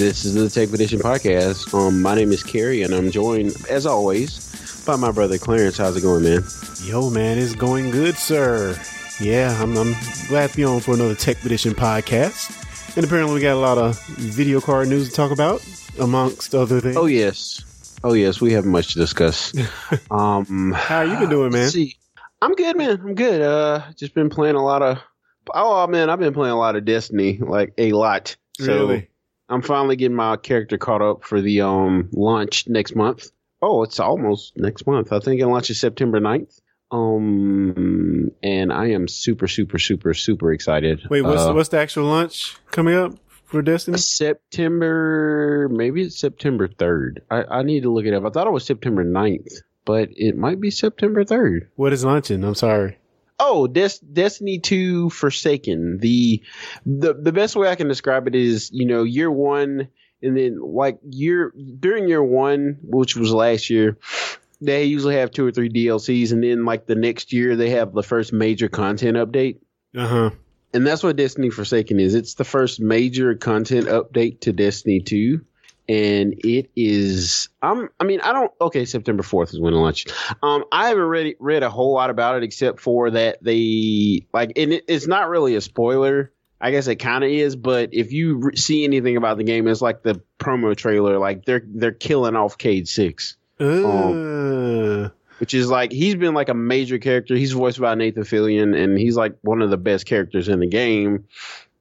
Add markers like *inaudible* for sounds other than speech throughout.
This is the Tech Edition podcast. Um, my name is Kerry, and I'm joined, as always, by my brother Clarence. How's it going, man? Yo, man, it's going good, sir. Yeah, I'm, I'm glad to be on for another Tech Edition podcast. And apparently, we got a lot of video card news to talk about, amongst other things. Oh yes, oh yes, we have much to discuss. *laughs* um, how you been doing, man? See, I'm good, man. I'm good. Uh, just been playing a lot of. Oh man, I've been playing a lot of Destiny, like a lot. So Really? I'm finally getting my character caught up for the um launch next month. Oh, it's almost next month. I think it launches September 9th. Um, and I am super, super, super, super excited. Wait, what's Uh, what's the actual launch coming up for Destiny? September, maybe it's September 3rd. I, I need to look it up. I thought it was September 9th, but it might be September 3rd. What is launching? I'm sorry. Oh, Des- Destiny 2 Forsaken. The, the the best way I can describe it is, you know, year one, and then like year during year one, which was last year, they usually have two or three DLCs, and then like the next year they have the first major content update. Uh huh. And that's what Destiny Forsaken is. It's the first major content update to Destiny 2. And it is, um, I mean, I don't, okay, September 4th is when it launched. Um, I haven't read, read a whole lot about it except for that they, like, and it, it's not really a spoiler. I guess it kind of is, but if you re- see anything about the game, it's like the promo trailer, like they're, they're killing off Cayde 6 Uh, which is like he's been like a major character. He's voiced by Nathan Fillion, and he's like one of the best characters in the game.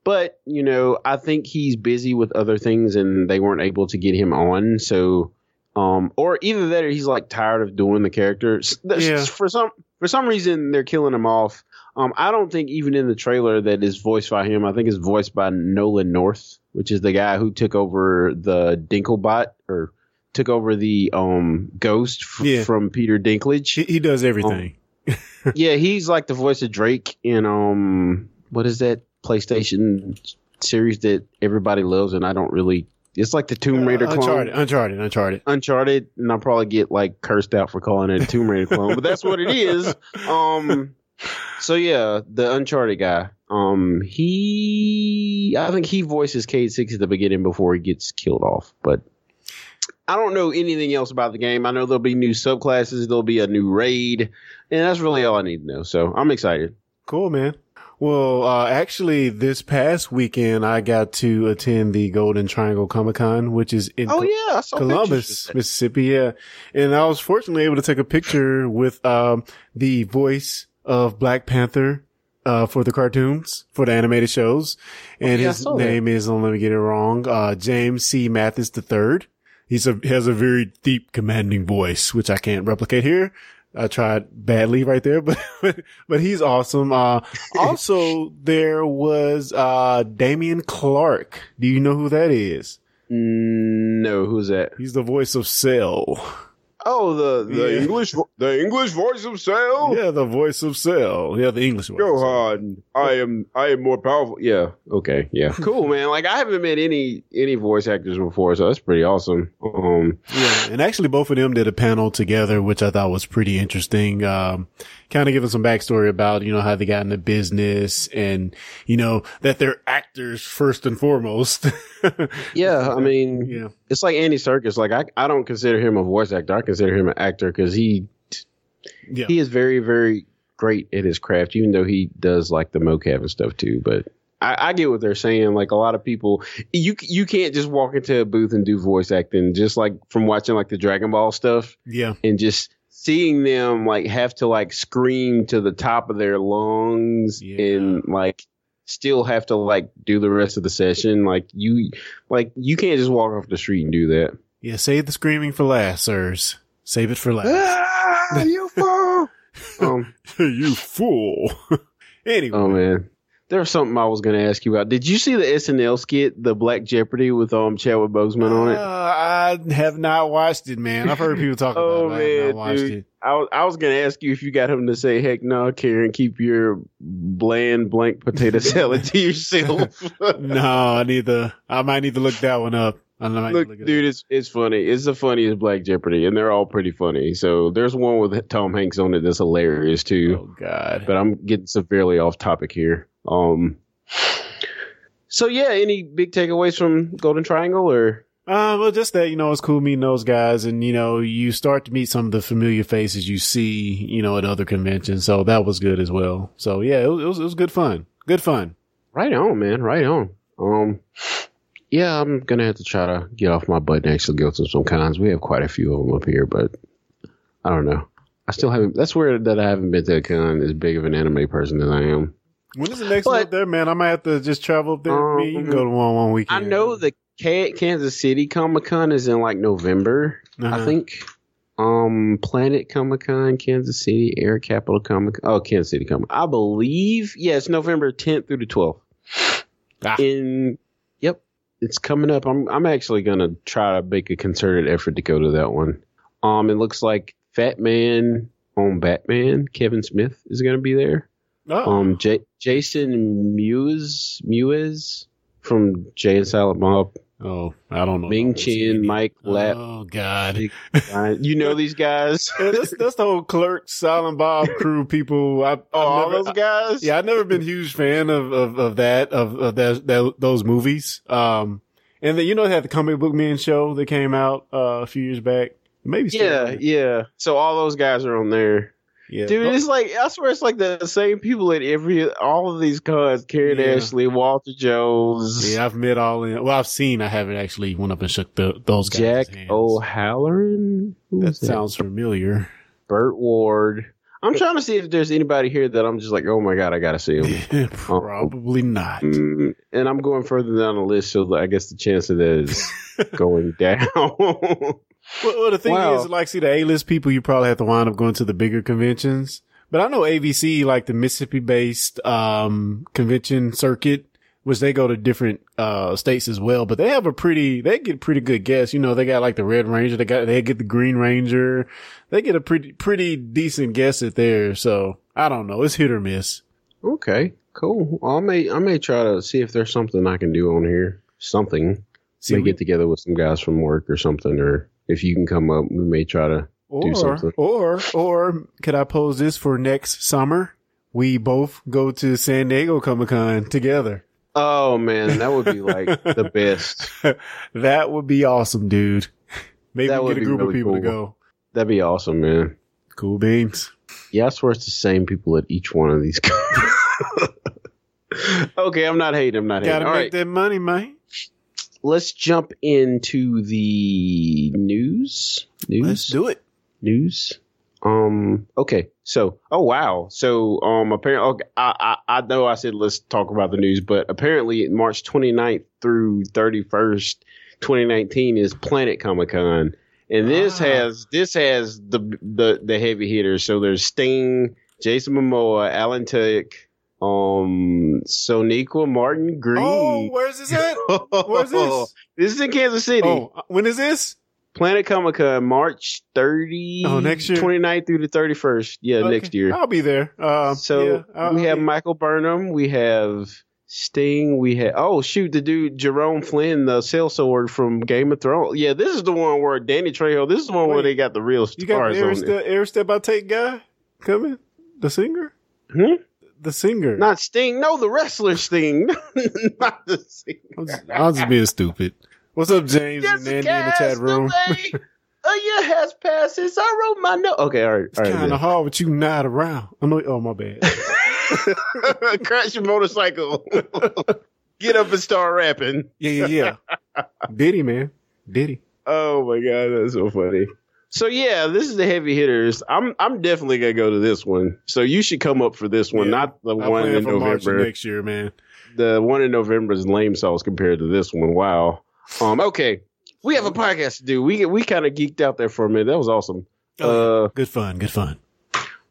But you know, I think he's busy with other things, and they weren't able to get him on. So, um, or either that, or he's like tired of doing the character. S- th- Yeah. For some for some reason, they're killing him off. Um, I don't think even in the trailer that is voiced by him. I think it's voiced by Nolan North, which is the guy who took over the Dinklebot or took over the um ghost f- Yeah. from Peter Dinklage he, he does everything. *laughs* yeah, he's like the voice of Drake in um what is that PlayStation series that everybody loves and I don't really it's like the Tomb Raider Uh, clone. Uncharted, Uncharted, Uncharted. Uncharted, and I'll probably get like cursed out for calling it a Tomb Raider clone, but that's what it is. *laughs* Um so yeah, the Uncharted guy. Um he I think he voices Cayde Six at the beginning before he gets killed off, but I don't know anything else about the game. I know there'll be new subclasses, there'll be a new raid, and that's really all I need to know. So I'm excited. Cool, man. Well, uh, actually, this past weekend, I got to attend the Golden Triangle Comic Con, which is in Oh yeah, Columbus. Mississippi. Yeah. And I was fortunately able to take a picture with, um, the voice of Black Panther, uh, for the cartoons, for the animated shows. And yeah, his name is, don't let me get it wrong, uh, James C. Mathis III. He's a, he has a very deep, commanding voice, which I can't replicate here. I tried badly right there, *laughs* but, but he's awesome. Uh, *laughs* also there was, uh, Dameon Clarke. Do you know who that is? Mm, No, who's that? He's the voice of Cell. Oh, the the Yeah. English vo- the English voice of Cell. Yeah, the voice of Cell. Yeah, the English voice. Gohan, I am I am more powerful. Yeah. Okay. Yeah. *laughs* Cool, man. Like I haven't met any any voice actors before, so that's pretty awesome. Um. Yeah, and actually both of them did a panel together, which I thought was pretty interesting. Um, kind of giving some backstory about, you know, how they got into business and, you know, that they're actors first and foremost. *laughs* Yeah. I mean, yeah. it's like Andy Serkis. Like I I don't consider him a voice actor. I consider him an actor because he Yeah. he is very very great at his craft, even though he does like the mocap and stuff too. But I, I get what they're saying. Like a lot of people, you you can't just walk into a booth and do voice acting. Just like from watching like the Dragon Ball stuff Yeah. and just seeing them like have to like scream to the top of their lungs Yeah. and like still have to like do the rest of the session. Like you like you can't just walk off the street and do that. Yeah. Save the screaming for last, sirs. Save it for last. ah, you fool! *laughs* um, you fool. *laughs* anyway. Oh man. There was something I was going to ask you about. Did you see the SNL skit, the Black Jeopardy with um Chadwick Boseman on it? Uh, I have not watched it, man. I've heard people talk *laughs* about Oh it. but I man, not watched dude. it. I was I was gonna ask you if you got him to say, "Heck no, Karen, keep your bland blank potato *laughs* salad to yourself." *laughs* No, I need to. I might need to look that one up. Look, look it dude, it's it's funny. It's the funniest Black Jeopardy, and they're all pretty funny. So there's one with Tom Hanks on it that's hilarious too. Oh God. But I'm getting severely off topic here. Um, So yeah, any big takeaways from Golden Triangle or? Uh, well, just that, you know, it's cool meeting those guys and, you know, you start to meet some of the familiar faces you see, you know, at other conventions. So that was good as well. So yeah, it was, it was, it was good fun. Good fun. Right on, man. Right on. Um, yeah, I'm gonna have to try to get off my butt and actually go to some cons. We have quite a few of them up here, but I don't know. I still haven't. That's weird that I haven't been to a con as big of an anime person as I am. When is the next one up there, man? I might have to just travel up there. Um, me, you can go to one one weekend. I know the Kansas City Comic Con is in like November. Uh-huh. I think. Um, Planet Comic Con, Kansas City, Air Capital Comic. Oh, Kansas City Comic. I believe. Yeah, it's November 10th through the 12th. Ah. In it's coming up. I'm I'm actually gonna try to make a concerted effort to go to that one. Um, it looks like Fat Man on Batman, Kevin Smith is gonna be there. Oh. Um, J- Jason Mewes Mewes from Jay and Silent Bob. Oh, I don't know. Ming Chen, Mike Lap. Oh God, you know these guys? *laughs* yeah, that's, that's the whole Clerk, Silent Bob crew people. I, *laughs* oh, all those guys. I, yeah, I've never been a huge fan of of, of that of of that, that those movies. Um, and then you know they had the comic book man show that came out uh, a few years back. Maybe yeah, yeah. So all those guys are on there. Yeah. Dude, it's like I swear it's like the same people at every all of these cons. Karan yeah. Ashley, Walter Jones. Yeah, I've met all in. Well, I've seen. I haven't actually went up and shook the, those guys. Jack O'Halloran. That, that sounds familiar. Burt Ward. I'm trying to see if there's anybody here that I'm just like, oh my god, I gotta see him. *laughs* Probably um, not. and I'm going further down the list, so I guess the chance of that is *laughs* going down. *laughs* Well, well the thing wow. is, like, see, the A-list people, you probably have to wind up going to the bigger conventions. But I know AVC, like the Mississippi-based um, convention circuit, which they go to different uh, states as well. But they have a pretty, they get pretty good guests. You know, they got like the Red Ranger, they got they get the Green Ranger, they get a pretty pretty decent guest at there. So I don't know, it's hit or miss. Okay, cool. I may I may try to see if there's something I can do on here. Something. See, may we, get together with some guys from work or something, or if you can come up, we may try to or, do something. Or, or could I pose this for next summer? We both go to San Diego Comic Con together. Oh man, that would be like *laughs* the best. *laughs* that would be awesome, dude. Maybe that we get a group really of people cool. to go. That'd be awesome, man. Cool beans. Yeah, I swear it's the same people at each one of these. *laughs* okay, I'm not hating. I'm not hating. Gotta All make right. that money, man let's jump into the news. News. Let's do it. News. Um. Okay. So. Oh wow. So. Um. Apparently. Okay, I, I. I know. I said let's talk about the news, but apparently March 29th through 31st, 2019 is Planet Comic Con, and this ah. has this has the the the heavy hitters. So there's Sting, Jason Momoa, Alan Tudyk um Sonequa Martin Green. Oh, where's this at? *laughs* Where's this? this is in Kansas City. Oh, when is this? Planet Comic Con, March 30, oh, next year? 29th through the 31st. Yeah, okay. next year. I'll be there. Uh, so yeah, we have Michael Burnham. We have Sting. We have, oh, shoot, the dude, Jerome Flynn, the sellsword from Game of Thrones. Yeah, this is the one where Danny Trejo, this is the one Wait, where they got the real stars you got the on there. Air Step I Take guy coming? The singer? Hmm? The singer, not Sting. No, the wrestler Sting, *laughs* not the singer. I was just, being stupid. What's up, James and Andy in the chat room? a year has passed since I wrote my note. Okay, all right. It's kind of hard with you not around. I know. Oh, my bad. *laughs* Crash your motorcycle. *laughs* Get up and start rapping. Yeah, yeah, yeah. Diddy, man. Diddy. Oh my god, that's so funny. So yeah, this is the heavy hitters. I'm I'm definitely gonna go to this one. So you should come up for this one, yeah, not the I one in November next year, man. The one in November is lame sauce compared to this one. Wow. Um. Okay, we have a podcast to do. We we kind of geeked out there for a minute. That was awesome. Oh, uh, good fun. Good fun.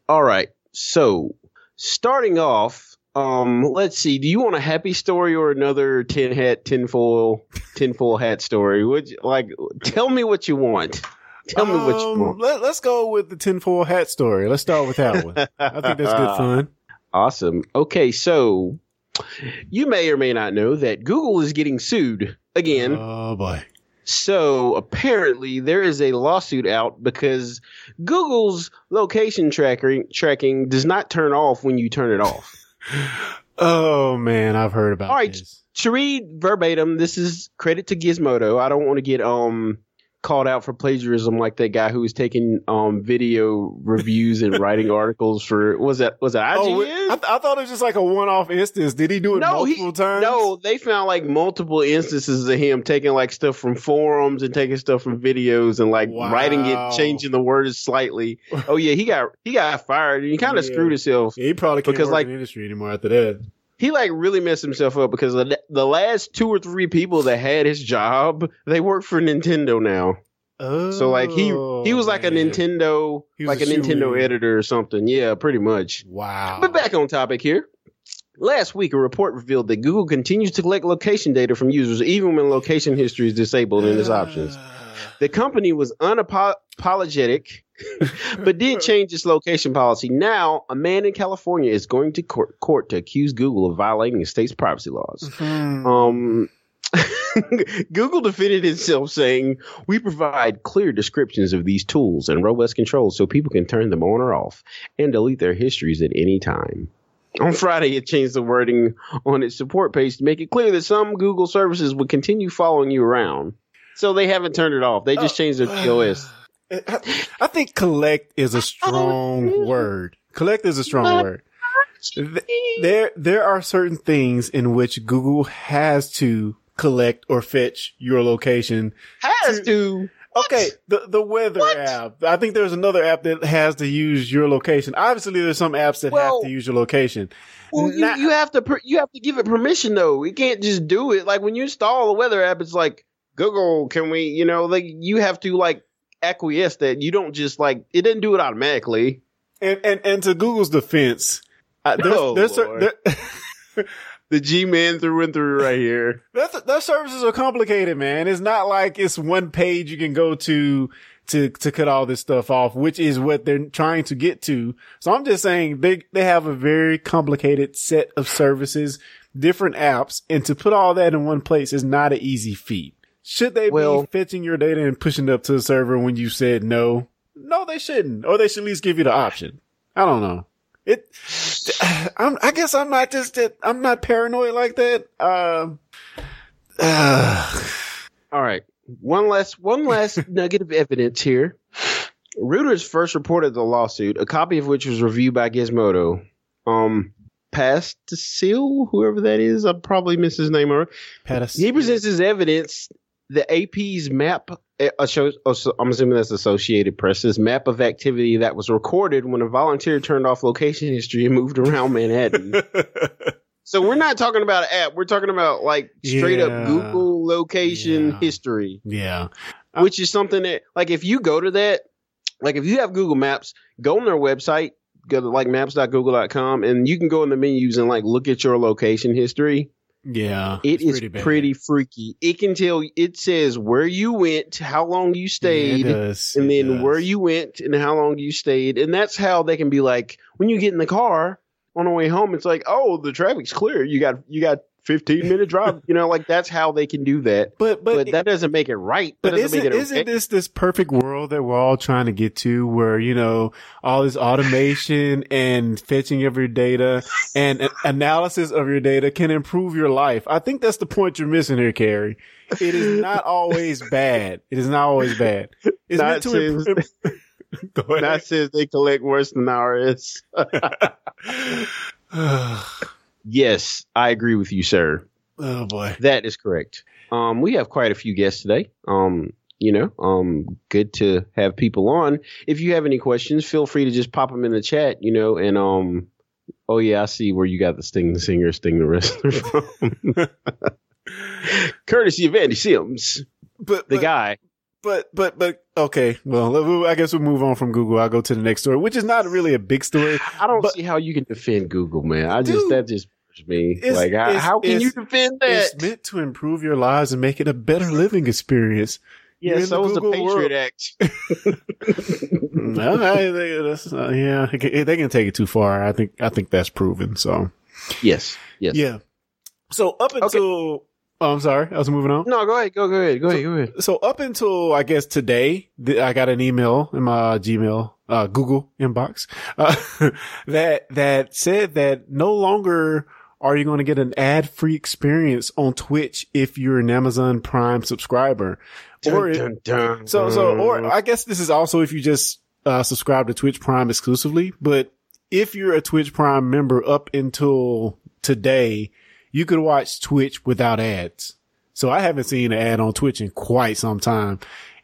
All right. So starting off, um, let's see. Do you want a happy story or another tin hat, tinfoil, tinfoil hat story? Would you, like tell me what you want? Tell me what you um. Let, us go with the tinfoil hat story. Let's start with that one. I think that's good fun. *laughs* Awesome. Okay, so you may or may not know that Google is getting sued again. Oh boy. So apparently there is a lawsuit out because Google's location tracking tracking does not turn off when you turn it off. *laughs* oh man, I've heard about that. All right, this to read verbatim, this is credit to Gizmodo. I don't want to get um called out for plagiarism like that guy who was taking um video reviews and writing *laughs* articles for was that was that IGN? Oh, I, th- I thought it was just like a one-off instance. Did he do it no, multiple he, times? No, they found like multiple instances of him taking like stuff from forums and taking stuff from videos and like Wow. writing it, changing the words slightly. *laughs* Oh yeah, he got he got fired and he kind of Yeah. screwed himself. Yeah, he probably can't Because, work like- in the industry anymore after that. He like really messed himself up because the, the last two or three people that had his job, they work for Nintendo now. Oh, So like he he was like a. Nintendo like a a Nintendo editor or something. Yeah, pretty much. Wow. But back on topic here. Last week, a report revealed that Google continues to collect location data from users even when location history is disabled in its options. The company was unapologetic, *laughs* but did change its location policy. Now, a man in California is going to court, court to accuse Google of violating the state's privacy laws. Hmm. Um, *laughs* Google defended itself saying, We provide clear descriptions of these tools and robust controls so people can turn them on or off and delete their histories at any time. On Friday, it changed the wording on its support page to make it clear that some Google services would continue following you around. So they haven't turned it off. They just changed their TOS. *sighs* *sighs* I, I think collect is a strong word. Collect is a strong word. Th- There, there are certain things in which Google has to collect or fetch your location. Has to. Okay, the the weather What? app. I think there's another app that has to use your location. Obviously, there's some apps that Well- have to use your location. Well, you, Not- you have to per- you have to give it permission though. You can't just do it. Like when you install a weather app, it's like Google, can we? You know, like you have to like acquiesce that you don't just like it didn't do it automatically. And and and to Google's defense, uh, there's, Oh, there's Lord. there, *laughs* The G man through and through right here. That's, their services are complicated, man. It's not like it's one page you can go to to to cut all this stuff off, which is what they're trying to get to. So I'm just saying they they have a very complicated set of services, different apps, and to put all that in one place is not an easy feat. Should they Well- be fetching your data and pushing it up to the server when you said no? No, they shouldn't. Or they should at least give you the option. I don't know. It, *sighs* I'm, I guess I'm not just that, I'm not paranoid like that. Um, uh, *sighs* All right. One last one last *laughs* nugget of evidence here. Reuters first reported the lawsuit, a copy of which was reviewed by Gizmodo. Um, Pastil, whoever that is, I probably miss his name. Or he presents his evidence the AP's map. Eh, shows, so I'm assuming that's Associated Press's map of activity that was recorded when a volunteer turned off location history and moved around Manhattan. *laughs* so we're not talking about an app. We're talking about like straight Yeah. up Google location Yeah. history yeah. which is something that like if you go to that like if you have google maps go on their website go to like maps.google.com and you can go in the menus and like look at your location history Yeah. It's is bad. pretty, freaky it can tell it says where you went how long you stayed Yeah, does. and then does. where you went and how long you stayed and that's how they can be like when you get in the car on the way home it's like oh the traffic's clear you got you got 15 minute drive you know like that's how they can do that *laughs* But, but, but, that doesn't make it right that But isn't, isn't okay. this this perfect world that we're all trying to get to where, you know, all this automation *laughs* and fetching of your data and an analysis of your data can improve your life? I think that's the point you're missing here, Kerry. It is not always bad. It is not always bad. It's Not meant to since- improve. *laughs* Go ahead. That says they collect worse than ours. Yes, I agree with you, sir. oh boy. That is correct. Um, we have quite a few guests today. Um, you know, um, good to have people on. If you have any questions, feel free to just pop them in the chat. You know, and um, oh yeah, I see where you got the Sting the Singer, Sting the Wrestler *laughs* from. *laughs* Courtesy of Andy Sims, But, the but, guy. but, but, but, okay. Well, I guess we'll move on from Google. I'll go to the next story, which is not really a big story. I don't see how you can defend Google, man. I just that just me. it's- Like, how, it's- how can you defend that? It's meant to improve your lives and make it a better living experience. Yeah, so is the Patriot world. Act. no, I, uh, yeah, they can, they can take it too far. I think I think that's proven. So yes, yes. yeah. So up until oh, I'm sorry, I was moving on. No, go ahead. Go, go ahead. Go ahead. Go ahead. So up until I guess today, th- I got an email in my Gmail, uh, Google inbox, uh, *laughs* that, that said that no longer are you going to get an ad free experience on Twitch if you're an Amazon Prime subscriber? or Dun, dun, so, so, or. I guess this is also if you just uh, subscribe to Twitch Prime exclusively. But if you're a Twitch Prime member up until today, you could watch Twitch without ads. So I haven't seen an ad on Twitch in quite some time.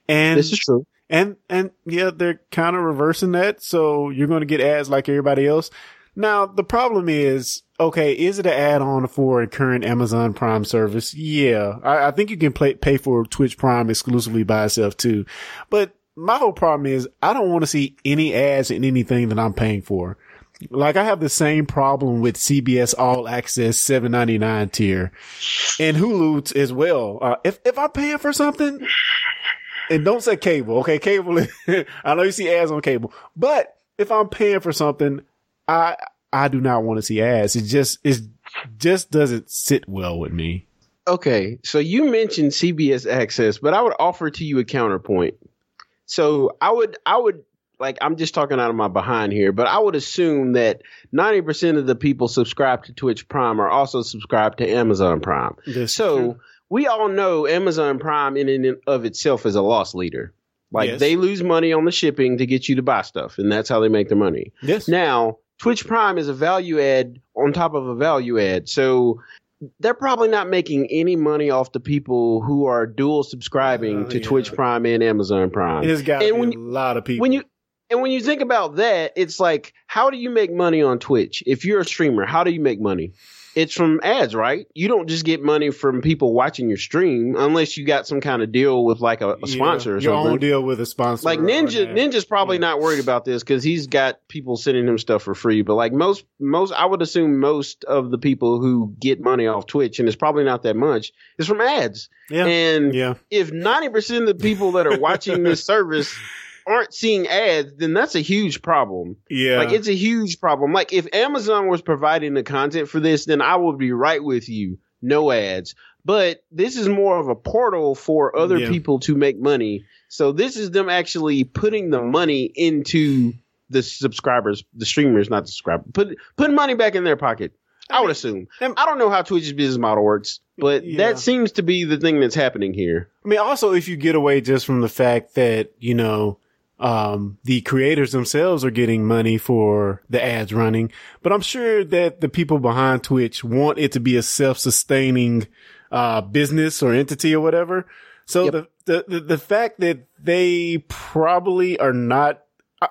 And this is true. and and yeah, they're kind of reversing that. So you're going to get ads like everybody else. Now the problem is, okay, is it an add-on for a current Amazon Prime service? Yeah, I, I think you can play, pay for Twitch Prime exclusively by itself too. But my whole problem is, I don't want to see any ads in anything that I'm paying for. Like I have the same problem with CBS All Access 7.99 tier and Hulu as well. Uh, if if I'm paying for something, and don't say cable, okay? Cable, *laughs* I know you see ads on cable, but if I'm paying for something, I I do not want to see ads. It just it just doesn't sit well with me. Okay, so you mentioned CBS Access, but I would offer to you a counterpoint. So I would, I would like, I'm just talking out of my behind here, but I would assume that 90% of the people subscribed to Twitch Prime are also subscribed to Amazon Prime. That's So true. we all know Amazon Prime in and of itself is a loss leader. Like Yes. they lose money on the shipping to get you to buy stuff, and that's how they make their money. yes, Now, Twitch Prime is a value add on top of a value add. So they're probably not making any money off the people who are dual subscribing Uh, to yeah. Twitch Prime and Amazon Prime. it's got and when a lot of people. when you and when you think about that, it's like, how do you make money on Twitch? If you're a streamer, how do you make money? It's from ads, right? You don't just get money from people watching your stream unless you got some kind of deal with like a, a Yeah, sponsor or your something. own deal with a sponsor, Like Ninja. Ninja's probably Yeah. not worried about this because he's got people sending him stuff for free. But like most, most, I would assume most of the people who get money off Twitch, and it's probably not that much, is from ads. Yeah, And yeah, if ninety percent of the people that are watching this *laughs* service aren't seeing ads, then that's a huge problem. yeah. Like it's a huge problem. Like if Amazon was providing the content for this, then I would be right with you. No ads. But this is more of a portal for other Yeah. people to make money. So this is them actually putting the money into the subscribers, the streamers, not the subscribers. Put putting money back in their pocket. I would assume. um, I don't know how Twitch's business model works, but Yeah. that seems to be the thing that's happening here. I mean, also if you get away just from the fact that, you know, um, the creators themselves are getting money for the ads running, but I'm sure that the people behind Twitch want it to be a self-sustaining, uh, business or entity or whatever. So Yep. the, the, the, fact that they probably are not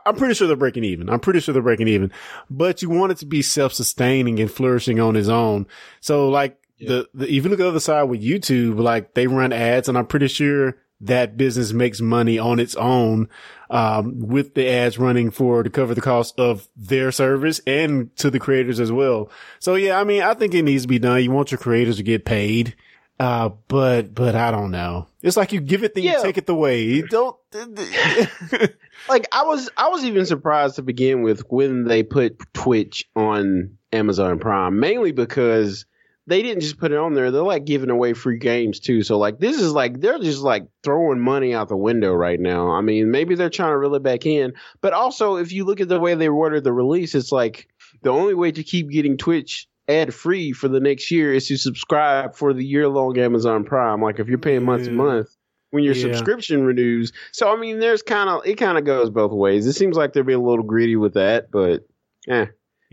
I'm pretty sure they're breaking even. I'm pretty sure they're breaking even, but you want it to be self-sustaining and flourishing on its own. So like the, the, if you look at the other side with YouTube, like they run ads and I'm pretty sure that business makes money on its own, um, with the ads running for to cover the cost of their service and to the creators as well. So yeah, I mean, I think it needs to be done. You want your creators to get paid. Uh, but, but I don't know. It's like you give it, then Yeah. you take it away. You don't. *laughs* like I was I was even surprised to begin with when they put Twitch on Amazon Prime, mainly because they didn't just put it on there. They're like giving away free games too. So like this is like they're just like throwing money out the window right now. I mean, maybe they're trying to reel it back in, but also if you look at the way they ordered the release, it's like the only way to keep getting Twitch ad free for the next year is to subscribe for the year long Amazon Prime. Like if you're paying month to month when your Yeah. subscription renews. So I mean, there's kind of it kind of goes both ways. It seems like they're being a little greedy with that, but eh,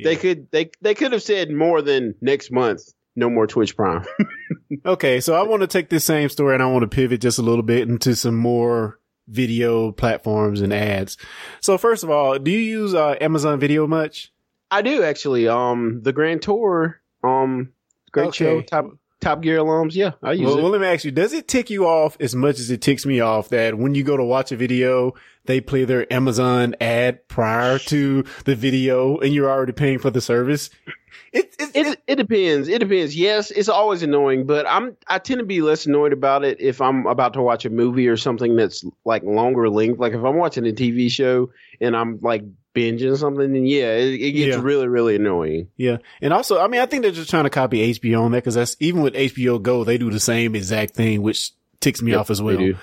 they could they they could have said more than next month. No more Twitch Prime. *laughs* Okay, so I want to take this same story and I want to pivot just a little bit into some more video platforms and ads. So first of all, do you use uh, Amazon Video much? I do actually. Um, the Grand Tour. Um, great Okay. show. Top Top Gear alums. Yeah, I use Well, it. well, let me ask you, does it tick you off as much as it ticks me off that when you go to watch a video, they play their Amazon ad prior to the video and you're already paying for the service? It, it, It it depends. It depends. Yes, it's always annoying, but I'm I tend to be less annoyed about it if I'm about to watch a movie or something that's like longer length. Like if I'm watching a TV show and I'm like binging something, then yeah, it, it gets Yeah. really really annoying. Yeah. And also, I mean, I think they're just trying to copy HBO on that because that's even with HBO Go, they do the same exact thing, which ticks me Yep, off as well.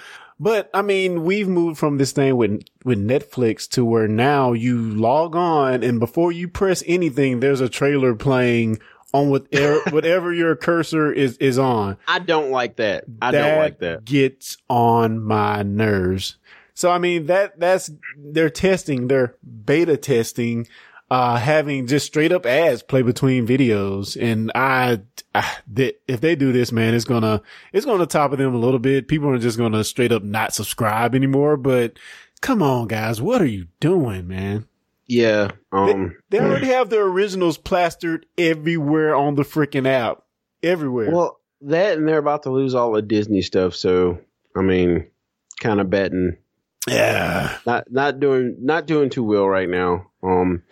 But I mean, we've moved from this thing with, with Netflix to where now you log on and before you press anything, there's a trailer playing on whatever *laughs* whatever your cursor is is on. I don't like that. I that don't like that. Gets on my nerves. So I mean that that's they're testing, they're beta testing uh, having just straight up ads play between videos. And I, I if they do this, man, it's gonna, it's gonna top of them a little bit. People are just gonna straight up not subscribe anymore. But come on, guys, what are you doing, man? Yeah. Um, they, they already have their originals plastered everywhere on the freaking app. Everywhere. Well, that and they're about to lose all the Disney stuff. So, I mean, kind of betting. Yeah. Not, not doing, not doing too well right now. Um,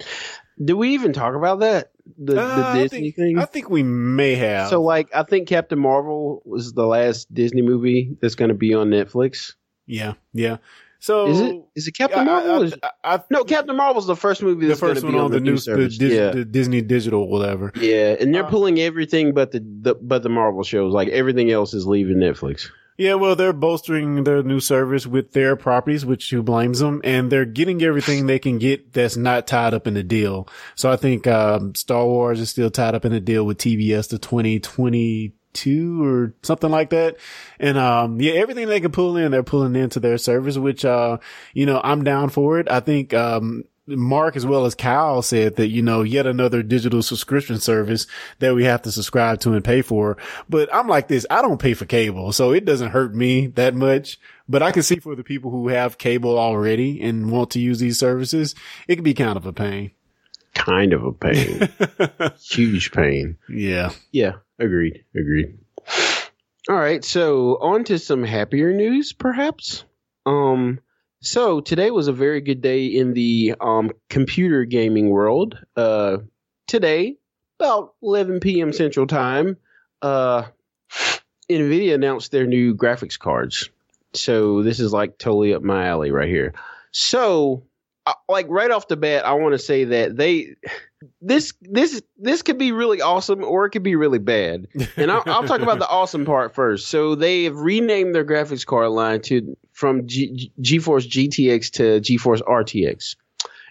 do we even talk about that? The, uh, the Disney I think, thing? I think we may have. So, like, I think Captain Marvel was the last Disney movie that's going to be on Netflix. Yeah, yeah. So is it is it Captain Marvel? I, I, I, no, Captain Marvel's the first movie. That's the first one on, on the, the, new, service. The, yeah. the Disney Digital, whatever. Yeah, and they're uh, pulling everything but the, the but the Marvel shows. Like everything else is leaving Netflix. Yeah, well, they're bolstering their new service with their properties, which who blames them, and they're getting everything they can get that's not tied up in the deal. So I think um, Star Wars is still tied up in a deal with TBS to 2022 or something like that. And um, yeah, everything they can pull in, they're pulling into their service, which uh, you know, I'm down for it. I think um, Mark as well as Kyle said that, you know, yet another digital subscription service that we have to subscribe to and pay for. But I'm like this. I don't pay for cable, so it doesn't hurt me that much. But I can see for the people who have cable already and want to use these services, it can be kind of a pain. Kind of a pain. *laughs* Huge pain. Yeah. Yeah. Agreed. Agreed. All right. So on to some happier news, perhaps. Um, so today was a very good day in the um, computer gaming world. Uh, today, about 11 p.m. Central Time, uh, NVIDIA announced their new graphics cards. So this is like totally up my alley right here. So, uh, like right off the bat, I want to say that they this this this could be really awesome or it could be really bad. And I'll, I'll talk about the *laughs* awesome part first. So they have renamed their graphics card line to from G- GeForce GTX to GeForce RTX.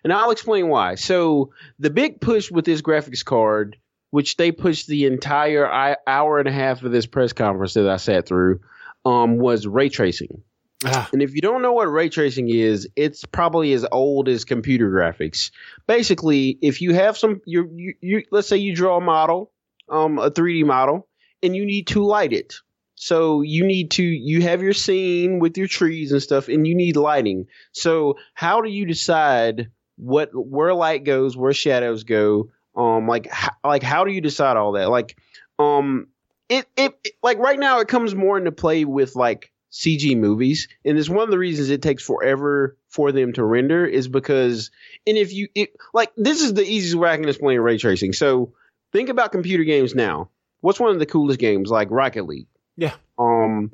And I'll explain why. So the big push with this graphics card, which they pushed the entire hour and a half of this press conference that I sat through, um, was ray tracing. Ah. And if you don't know what ray tracing is, it's probably as old as computer graphics. Basically, if you have some, you, you let's say you draw a model, um, a 3D model, and you need to light it. So you need to, you have your scene with your trees and stuff, and you need lighting. So how do you decide what, where light goes, where shadows go? Um, like, how, like how do you decide all that? Like, um, it, it, it like right now it comes more into play with like CG movies, and it's one of the reasons it takes forever for them to render is because, and if you it, like, this is the easiest way I can explain ray tracing. So think about computer games now. What's one of the coolest games like Rocket League? Yeah. Um,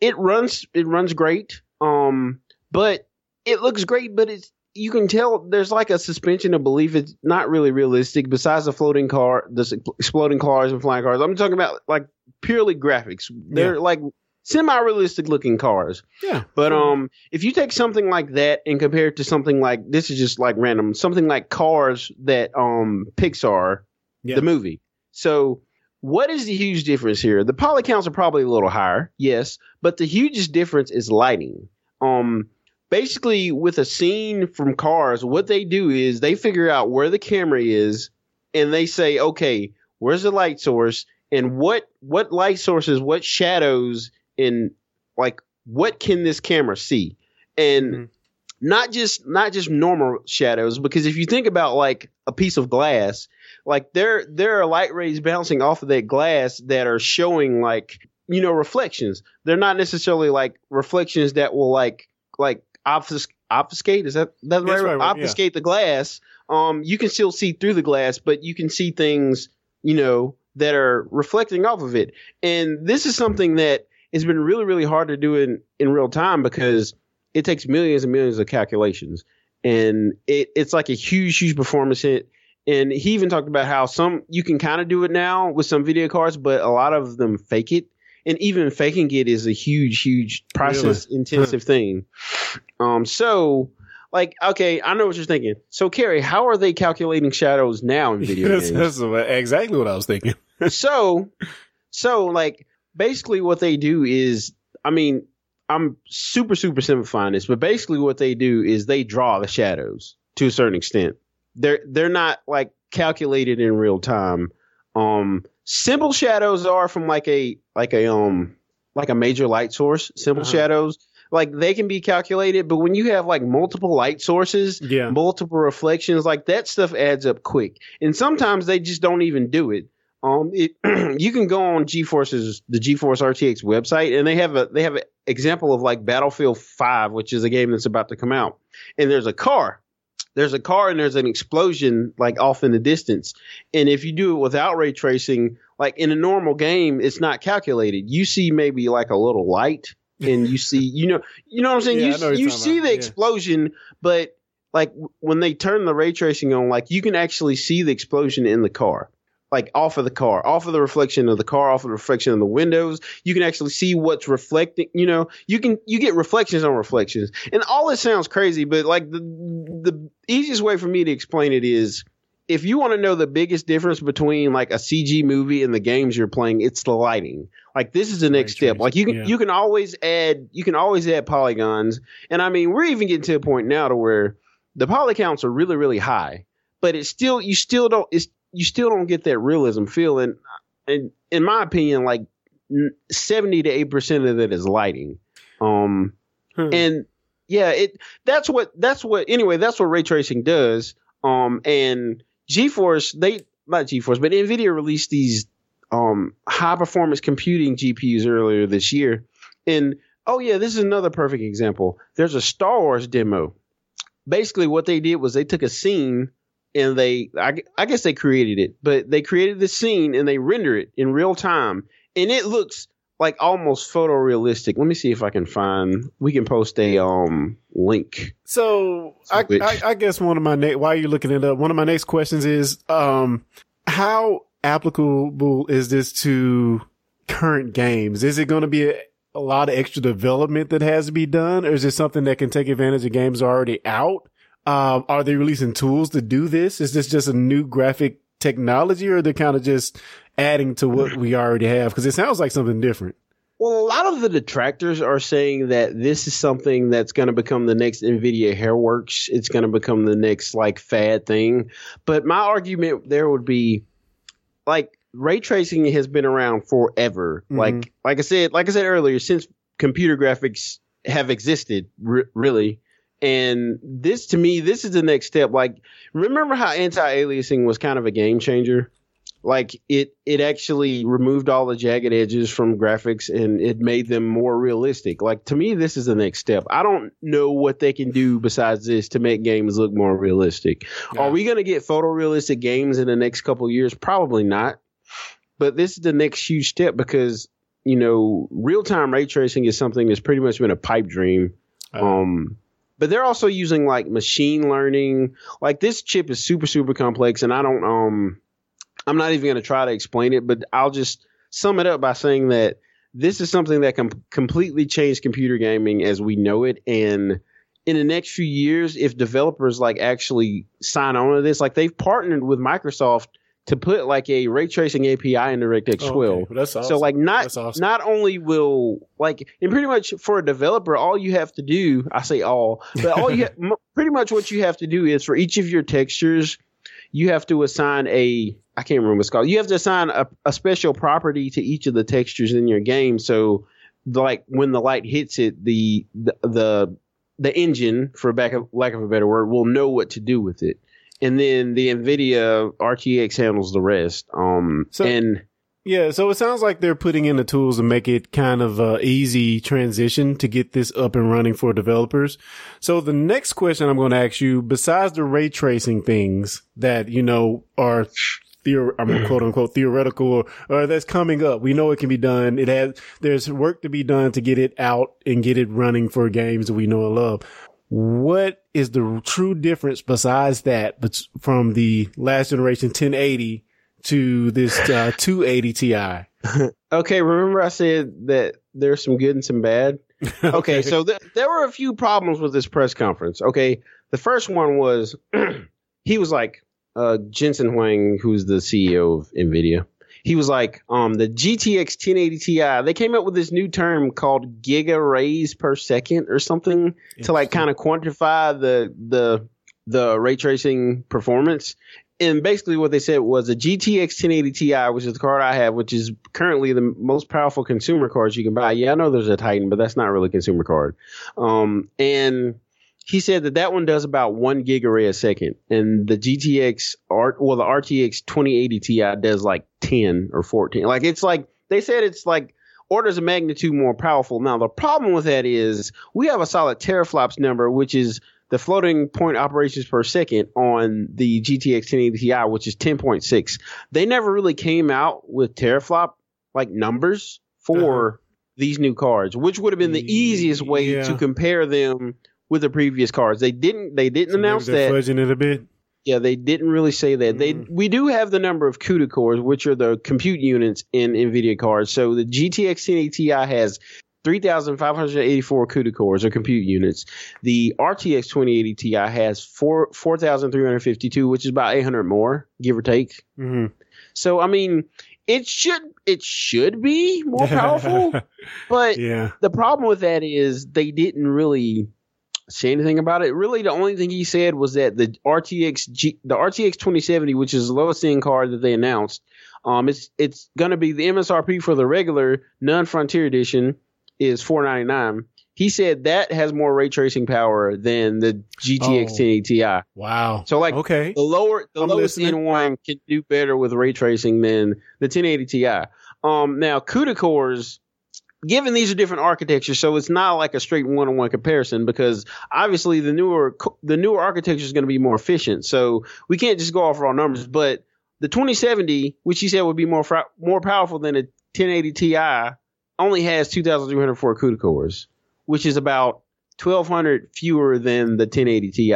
it runs it runs great. Um, but it looks great, but it's you can tell there's like a suspension of belief. It's not really realistic. Besides the floating car, the exploding cars and flying cars, I'm talking about like purely graphics. They're yeah. like semi-realistic looking cars. Yeah. But um, if you take something like that and compare it to something like this is just like random, something like Cars that um Pixar, yeah. the movie. So what is the huge difference here? The poly counts are probably a little higher, yes, but the hugest difference is lighting. Um. Basically, with a scene from Cars, what they do is they figure out where the camera is, and they say, "Okay, where's the light source, and what what light sources, what shadows and like what can this camera see and mm-hmm. not just not just normal shadows because if you think about like a piece of glass like there there are light rays bouncing off of that glass that are showing like you know reflections they're not necessarily like reflections that will like like obfusc- obfuscate is that that's, right, right, obfuscate yeah. the glass um you can still see through the glass but you can see things you know that are reflecting off of it and this is something that it's been really, really hard to do in, in real time because it takes millions and millions of calculations. And it, it's like a huge, huge performance hit. And he even talked about how some you can kind of do it now with some video cards, but a lot of them fake it. And even faking it is a huge, huge process intensive thing. Um, so like okay, I know what you're thinking. So Kerry, how are they calculating shadows now in video that's, games? that's exactly what I was thinking. *laughs* so so like basically what they do is I mean, I'm super super simplifying this, but basically what they do is they draw the shadows to a certain extent. They're they're not like calculated in real time. Um simple shadows are from like a like a um like a major light source, simple Uh-huh. shadows like they can be calculated, but when you have like multiple light sources, Yeah. multiple reflections, like that stuff adds up quick. And sometimes they just don't even do it. Um, it, *clears throat* you can go on GeForce's the GeForce RTX website, and they have a they have an example of like Battlefield Five, which is a game that's about to come out, and there's a car. There's a car and there's an explosion like off in the distance. And if you do it without ray tracing, like in a normal game, it's not calculated. You see maybe like a little light and you *laughs* see, you know, you know what I'm saying? Yeah, you you see about, the yeah. explosion, but like when they turn the ray tracing on, like you can actually see the explosion in the car. Like off of the car, off of the reflection of the car, off of the reflection of the windows, you can actually see what's reflecting. You know, you can you get reflections on reflections, and all this sounds crazy, but like the the easiest way for me to explain it is if you want to know the biggest difference between like a CG movie and the games you're playing, it's the lighting. Like this is the next step. Like you can yeah. you can always add you can always add polygons, and I mean we're even getting to a point now to where the poly counts are really really high, but it's still you still don't it's you still don't get that realism feeling. And in my opinion, like seventy to eight percent of it is lighting. Um, Hmm. and yeah, it that's what that's what anyway that's what ray tracing does. Um, and GeForce they not GeForce but Nvidia released these um high performance computing GPUs earlier this year, and oh yeah, this is another perfect example. There's a Star Wars demo. Basically, what they did was they took a scene and they I, I guess they created it, but they created the scene and they render it in real time, and it looks like almost photorealistic. Let me see if I can find. We can post a um link. So I, I, I guess one of my ne- while you're looking it up, one of my next questions is, um, how applicable is this to current games? Is it going to be a, a lot of extra development that has to be done, or is it something that can take advantage of games already out? Um, are they releasing tools to do this? Is this just a new graphic technology, or they're kind of just adding to what we already have? Because it sounds like something different. Well, a lot of the detractors are saying that this is something that's going to become the next NVIDIA Hairworks. It's going to become the next like fad thing. But my argument there would be like ray tracing has been around forever. Mhm. Like like I said, like I said earlier, since computer graphics have existed, r- really. And this to me, this is the next step. Like, remember how anti-aliasing was kind of a game changer? like it it actually removed all the jagged edges from graphics and it made them more realistic. Like to me this is the next step. I don't know what they can do besides this to make games look more realistic. Yeah. are we going to get photorealistic games in the next couple of years? Probably not. But this is the next huge step because you know real-time ray tracing is something that's pretty much been a pipe dream. Um but they're also using like machine learning. Like this chip is super super complex and i don't um i'm not even going to try to explain it but i'll just sum it up by saying that this is something that can completely change computer gaming as we know it and in the next few years if developers like actually sign on to this like they've partnered with microsoft to put like a ray tracing api in DirectX 12 Oh, okay. Well, that's awesome. so like not awesome. not only will like and pretty much for a developer, all you have to do I say all, but all you ha- *laughs* m- pretty much what you have to do is for each of your textures, you have to assign a I can't remember what it's called. You have to assign a, a special property to each of the textures in your game. So like when the light hits it, the the the, the engine, for back of, lack of a better word, will know what to do with it. And then the NVIDIA RTX handles the rest. Um, So- and Yeah, so it sounds like they're putting in the tools to make it kind of a easy transition to get this up and running for developers. So the next question I'm going to ask you, besides the ray tracing things that, you know, are theor- I'm quote unquote theoretical or, or that's coming up, we know it can be done. It has, there's work to be done to get it out and get it running for games that we know and love. What is the true difference besides that, but from the last generation 1080 to this uh, *laughs* 280 Ti. *laughs* Okay, remember I said that there's some good and some bad? *laughs* Okay, so th- there were a few problems with this press conference. Okay, The first one was *clears throat* he was like uh, Jensen Huang, who's the CEO of Nvidia. He was like, um, the GTX 1080 Ti. They came up with this new term called giga rays per second or something to like kind of quantify the the the ray tracing performance. And basically, what they said was a GTX 1080 Ti, which is the card I have, which is currently the most powerful consumer cards you can buy. Yeah, I know there's a Titan, but that's not really a consumer card. Um, and he said that that one does about one gigaray a second, and the GTX art, well, the RTX 2080 Ti does like 10 or 14. Like it's like they said it's like orders of magnitude more powerful. Now the problem with that is we have a solid teraflops number, which is the floating point operations per second on the GTX 1080 Ti, which is 10.6. They never really came out with teraflop like numbers for uh-huh. these new cards, which would have been the easiest way yeah. to compare them with the previous cards. They didn't. They didn't so announce that. Fudging it a bit. Yeah, they didn't really say that. Mm-hmm. They we do have the number of CUDA cores, which are the compute units in NVIDIA cards. So the GTX 1080 Ti has 3,584 CUDA cores or compute units. The RTX 2080 Ti has 4 4,352, which is about 800 more, give or take. Mm-hmm. So I mean, it should it should be more powerful, *laughs* but yeah. the problem with that is they didn't really say anything about it. Really, the only thing he said was that the RTX G, the RTX 2070, which is the lowest end card that they announced, um, it's it's gonna be the MSRP for the regular non Frontier edition is 499. He said that has more ray tracing power than the GTX oh, 1080 Ti. Wow. So like okay. the lower the I'm lowest listening. end one can do better with ray tracing than the 1080 Ti. Um, now CUDA cores given these are different architectures, so it's not like a straight one-on-one comparison because obviously the newer the newer architecture is going to be more efficient. So we can't just go off raw numbers. But the 2070, which he said would be more more powerful than a 1080 Ti, only has 2,304 CUDA cores, which is about 1,200 fewer than the 1080 Ti.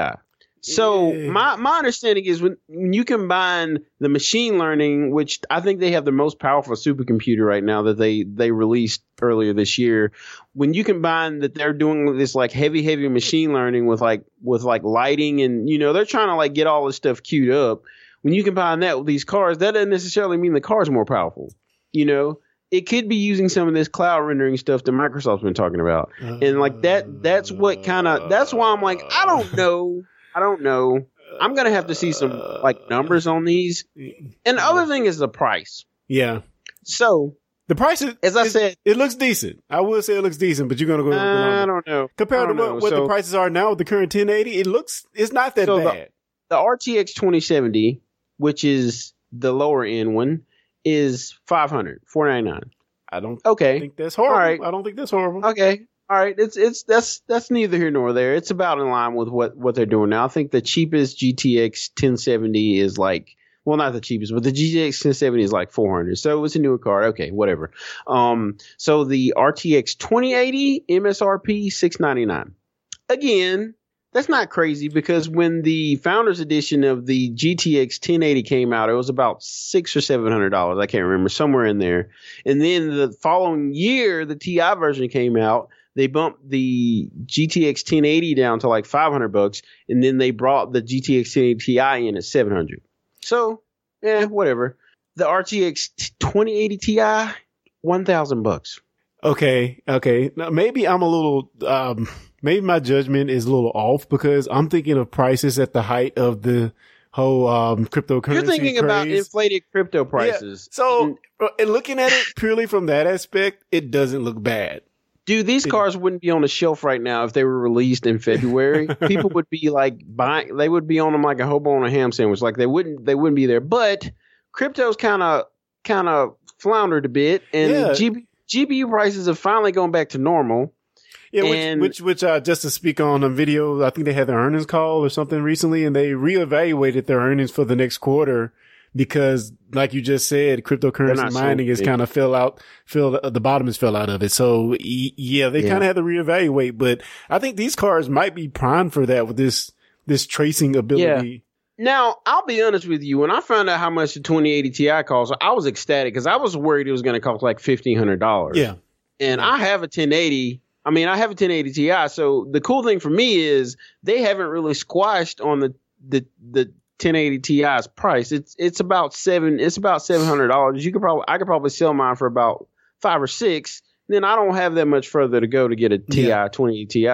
So yeah. my my understanding is when, when you combine the machine learning, which I think they have the most powerful supercomputer right now that they they released earlier this year, when you combine that they're doing this like heavy heavy machine learning with like with like lighting and you know they're trying to like get all this stuff queued up. When you combine that with these cars, that doesn't necessarily mean the car's more powerful. You know, it could be using some of this cloud rendering stuff that Microsoft's been talking about, and like that that's what kind of that's why I'm like I don't know. I don't know. I'm gonna have to see some like numbers on these. And the other thing is the price. Yeah. So the price is, as I said, it looks decent. I will say it looks decent, but you're gonna go. Uh, I don't know. Compared don't to what, know. what so, the prices are now with the current 1080, it looks it's not that so bad. The, the RTX 2070, which is the lower end one, is 500, 499. I don't okay. think that's horrible. All right. I don't think that's horrible. Okay all right, it's it's that's that's neither here nor there. It's about in line with what what they're doing now. I think the cheapest GTX 1070 is like well, not the cheapest, but the GTX 1070 is like 400. So it's a newer card. Okay, whatever. Um, so the RTX 2080 MSRP 699. Again, that's not crazy because when the founders edition of the GTX 1080 came out, it was about six or seven hundred dollars. I can't remember, somewhere in there. And then the following year, the TI version came out, they bumped the GTX 1080 down to like 500 bucks, and then they brought the GTX 1080 Ti in at 700. So, yeah, whatever. The RTX 2080 Ti, 1,000 bucks. Okay, okay. Now, maybe I'm a little, um, maybe my judgment is a little off because I'm thinking of prices at the height of the whole um, cryptocurrency. You're thinking craze. about inflated crypto prices. Yeah. So, and looking at it purely from that aspect, it doesn't look bad. Dude, these cars wouldn't be on the shelf right now if they were released in February. *laughs* People would be like buying; they would be on them like a hobo on a ham sandwich. Like they wouldn't, they wouldn't be there. But crypto's kind of, kind of floundered a bit, and yeah. GB, GPU prices have finally gone back to normal. Yeah, which, which, which, uh, just to speak on Nvidia, I think they had their earnings call or something recently, and they reevaluated their earnings for the next quarter because like you just said, cryptocurrency mining so is kind of fill out, fill the bottom is fell out of it. So yeah, they yeah. kind of had to reevaluate, but I think these cars might be primed for that with this, this tracing ability. Yeah. Now, I'll be honest with you. When I found out how much the 2080 Ti costs, I was ecstatic because I was worried it was going to cost like $1,500. Yeah. And I have a 1080 I mean, I have a 1080 Ti, so the cool thing for me is they haven't really squashed on the the the 1080 Ti's price. It's it's about seven. It's about seven hundred dollars. You could probably I could probably sell mine for about five or six. Then I don't have that much further to go to get a Ti Yeah. 20 Ti.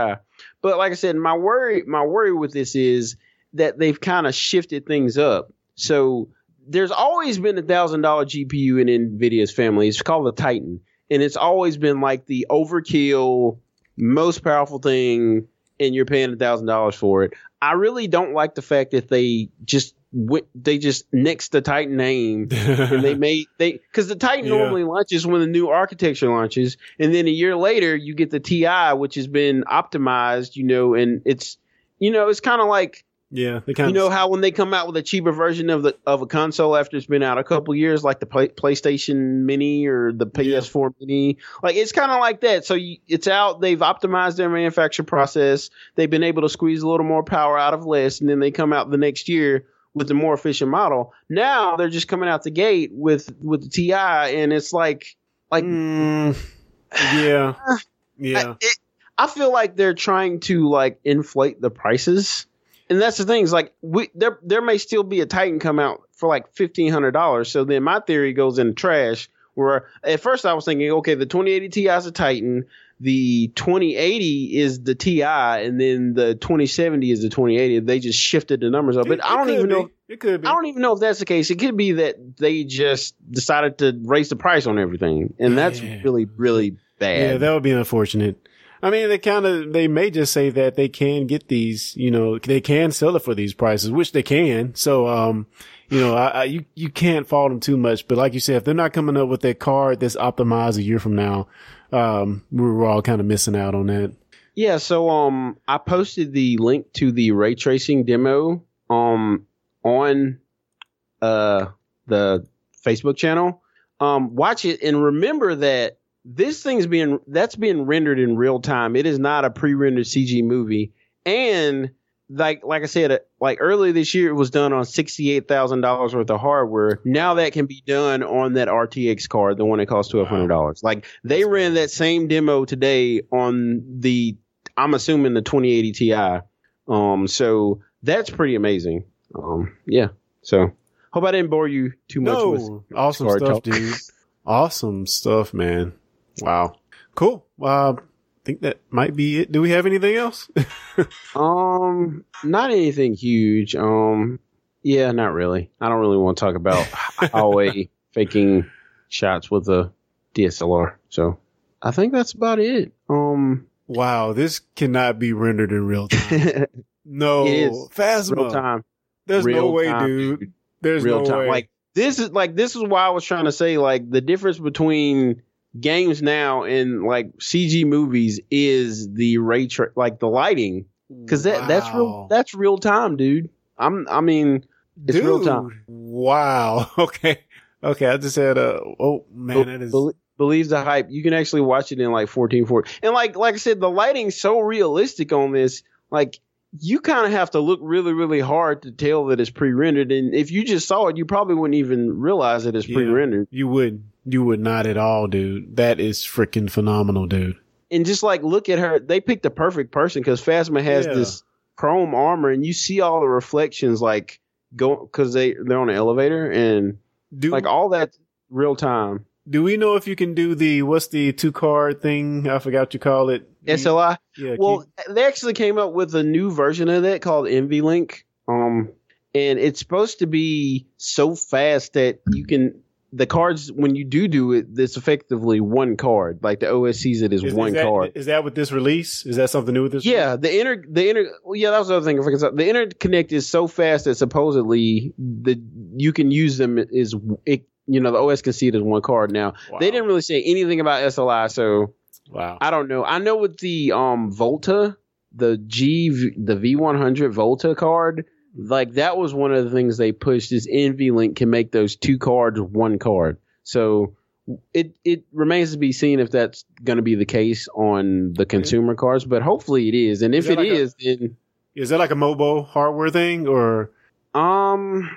But like I said, my worry my worry with this is that they've kind of shifted things up. So there's always been a thousand dollar GPU in NVIDIA's family. It's called the Titan, and it's always been like the overkill, most powerful thing, and you're paying a thousand dollars for it. I really don't like the fact that they just they just nixed the Titan name *laughs* and they made they because the Titan Yeah. normally launches when the new architecture launches, and then a year later you get the Ti, which has been optimized, you know, and it's you know it's kind of like yeah, they kind you know how when they come out with a cheaper version of the of a console after it's been out a couple years, like the play, PlayStation Mini or the PS4 Mini, like it's kind of like that. So you, it's out. They've optimized their manufacture process. They've been able to squeeze a little more power out of less, and then they come out the next year with the more efficient model. Now they're just coming out the gate with with the Ti, and it's like like Mm, yeah, *sighs* yeah. I, it, I feel like they're trying to like inflate the prices, and that's the thing. Is like we there there may still be a Titan come out for like fifteen hundred dollars. So then my theory goes in the trash. Where at first I was thinking, okay, the twenty eighty Ti is a Titan, the twenty eighty is the Ti, and then the twenty seventy is the twenty eighty. They just shifted the numbers up, It- but I don't even be. know. It could be. I don't even know if that's the case. It could be that they just decided to raise the price on everything, and that's Yeah. really, really bad. Yeah, that would be unfortunate. I mean, they kind of, they may just say that they can get these, you know, they can sell it for these prices, which they can. So, um, you know, I, I, you, you can't fault them too much. But like you said, if they're not coming up with that card that's optimized a year from now, um, we're all kind of missing out on that. Yeah, so um I posted the link to the ray tracing demo um on uh the Facebook channel. Um watch it and remember that this thing's being that's being rendered in real time. It is not a pre-rendered CG movie. And like like I said, uh, like earlier this year, it was done on sixty eight thousand dollars worth of hardware. Now that can be done on that RTX card, the one that costs twelve hundred dollars. Like they ran that same demo today on the, I'm assuming the twenty eighty Ti. Um, so that's pretty amazing. Um, yeah. So hope I didn't bore you too much with No, awesome stuff, talk. dude. *laughs* Awesome stuff, man. Wow. Cool. Uh, I think that might be it. Do we have anything else? *laughs* Um, not anything huge. Um, yeah, not really. I don't really want to talk about *laughs* Huawei faking shots with a DSLR. So I think that's about it. Um, wow, this cannot be rendered in real time. *laughs* No, Phasma. real time, There's no way, time, dude. There's real no time. way. Like this is like this is why I was trying to say like the difference between games now and like CG movies is the ray tra- like the lighting because that that's real that's real time, dude. I'm I mean it's dude, real time. Wow. *laughs* Okay. Okay. I just had a. Oh man, that is. Bel- believes the hype. You can actually watch it in like 1440. And like like I said, the lighting's so realistic on this. Like you kind of have to look really really hard to tell that it's pre-rendered. And if you just saw it, you probably wouldn't even realize that it's Yeah. pre-rendered. You would. You would not at all, dude. That is freaking phenomenal, dude. And just like look at her, they picked the perfect person because Phasma has Yeah. this chrome armor, and you see all the reflections like go because they they're on an elevator and Do like all that real time. do we know if you can do the what's the two card thing? I forgot what you call it. SLI. Yeah. Well, they actually came up with a new version of that called NVLink. Um, and it's supposed to be so fast that you can the cards when you do do it, it's effectively one card. Like the OS sees it as is, one is that, card. Is that with this release? Is that something new with this? Yeah, the inter the inter well, yeah, that was the other thing. I forgot to- The interconnect is so fast that supposedly the you can use them is it. You know, the OS can see it as one card now. Wow. They didn't really say anything about SLI, so Wow. I don't know. I know with the um Volta, the G the V100 Volta card, like that was one of the things they pushed is NVLink can make those two cards one card. So it it remains to be seen if that's going to be the case on the consumer cards, but hopefully it is. And if Is it like a- is, then Is that like a mobile hardware thing or? um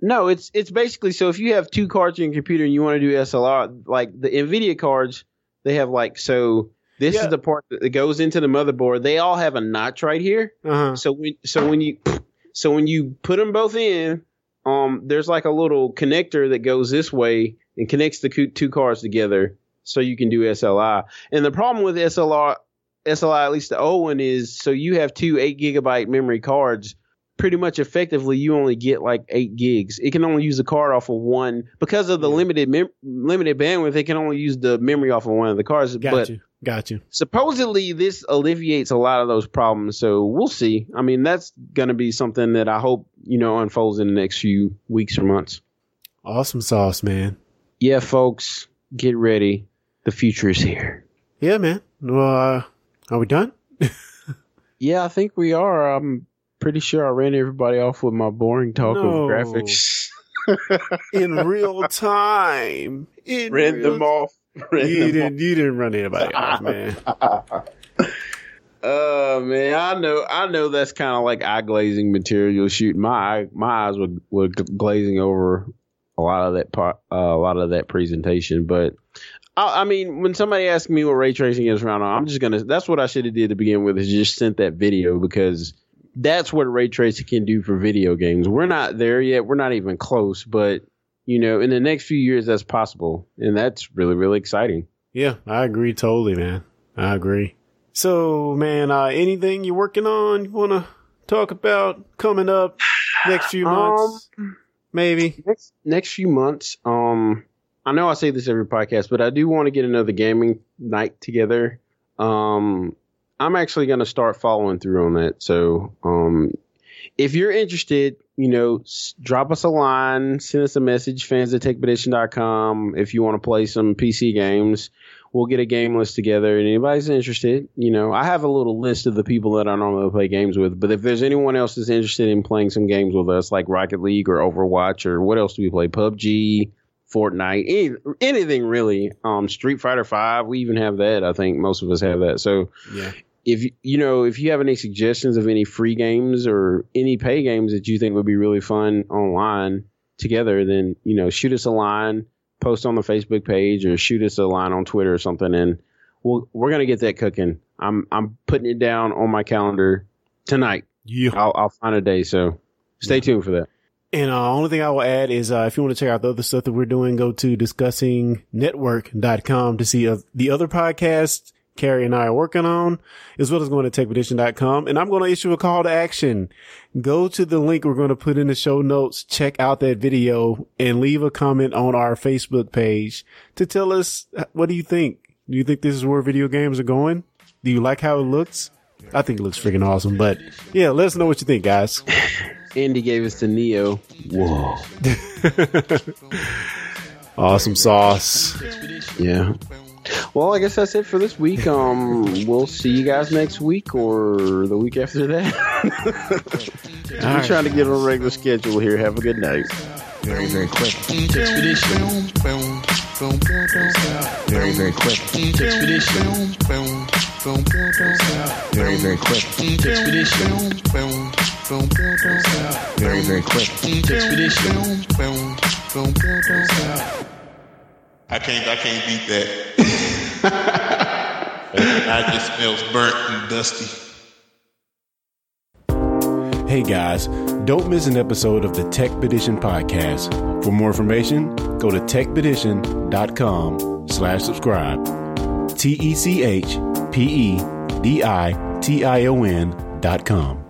no, it's it's basically so if you have two cards in your computer and you want to do SLR, like the Nvidia cards, they have like so This Yeah. is the part that goes into the motherboard. They all have a notch right here. Uh-huh. So when so when you so when you put them both in, um, there's like a little connector that goes this way and connects the two cars together, so you can do SLI. And the problem with SLR SLI, at least the old one, is so you have two eight gigabyte memory cards. Pretty much effectively, you only get like eight gigs. It can only use the card off of one because of the limited mem- limited bandwidth. It can only use the memory off of one of the cards. Got but you. Got you. supposedly this alleviates a lot of those problems so we'll see i mean that's going to be something that i hope you know unfolds in the next few weeks or months Awesome sauce, man. yeah folks get ready the future is here Yeah, man. Well, uh, are we done? *laughs* yeah i think we are i'm pretty sure i ran everybody off with my boring talk No. of graphics *laughs* In real time. In ran real them off *laughs* You didn't. You didn't run anybody off, *laughs* man. Oh *laughs* man, I know, I know that's kind of like eye glazing material. Shooting my my eyes were were glazing over a lot of that part, uh, a lot of that presentation. But I, I mean, when somebody asks me what ray tracing is around, I'm just gonna. That's what I should have did to begin with. Is just sent that video because that's what ray tracing can do for video games. We're not there yet. We're not even close. But you know, in the next few years, that's possible, and that's really really exciting. Yeah, I agree totally, man. I agree. So, man, uh, anything you're working on? You want to talk about coming up next few months? Maybe. next next few months um i know i say this every podcast but i do want to get another gaming night together um i'm actually going to start following through on that so um if you're interested you know s- drop us a line send us a message fans at techpedition.com if you want to play some pc games we'll get a game list together and anybody's interested you know i have a little list of the people that i normally play games with but if there's anyone else that's interested in playing some games with us like rocket league or overwatch or what else do we play pubg fortnite any, anything really um street fighter 5 we even have that i think most of us have that so Yeah. If you- you know if you have any suggestions of any free games or any pay games that you think would be really fun online together then you know shoot us a line post on the facebook page or shoot us a line on twitter or something and we'll, we're gonna get that cooking. I'm i'm putting it down on my calendar tonight. Yeah. i'll, I'll find a day so stay tuned for that. And uh, only thing I will add is uh, if you want to check out the other stuff that we're doing, go to discussingnetwork.com to see uh, the other podcasts Kerry and I are working on, as well as going to techpedition.com. And I'm going to issue a call to action. Go to the link we're going to put in the show notes, check out that video, and leave a comment on our Facebook page to tell us what do you think? Do you think this is where video games are going? Do you like how it looks? I think it looks freaking awesome. But yeah, let us know what you think, guys. andy gave us the neo whoa *laughs* Awesome sauce. yeah well i guess that's it for this week um we'll see you guys next week or the week after that *laughs* we're right. trying to get on a regular schedule here have a good night very, very quick. Expedition. Very, very quick. Expedition. Very, very quick. Expedition. Very, very quick. Expedition. I can't I can't beat that. *laughs* I just smells burnt and dusty. Hey guys, don't miss an episode of the Tech Petition podcast. For more information, go to techpedition.com slash subscribe. T E C H P E D I T I O N dot com.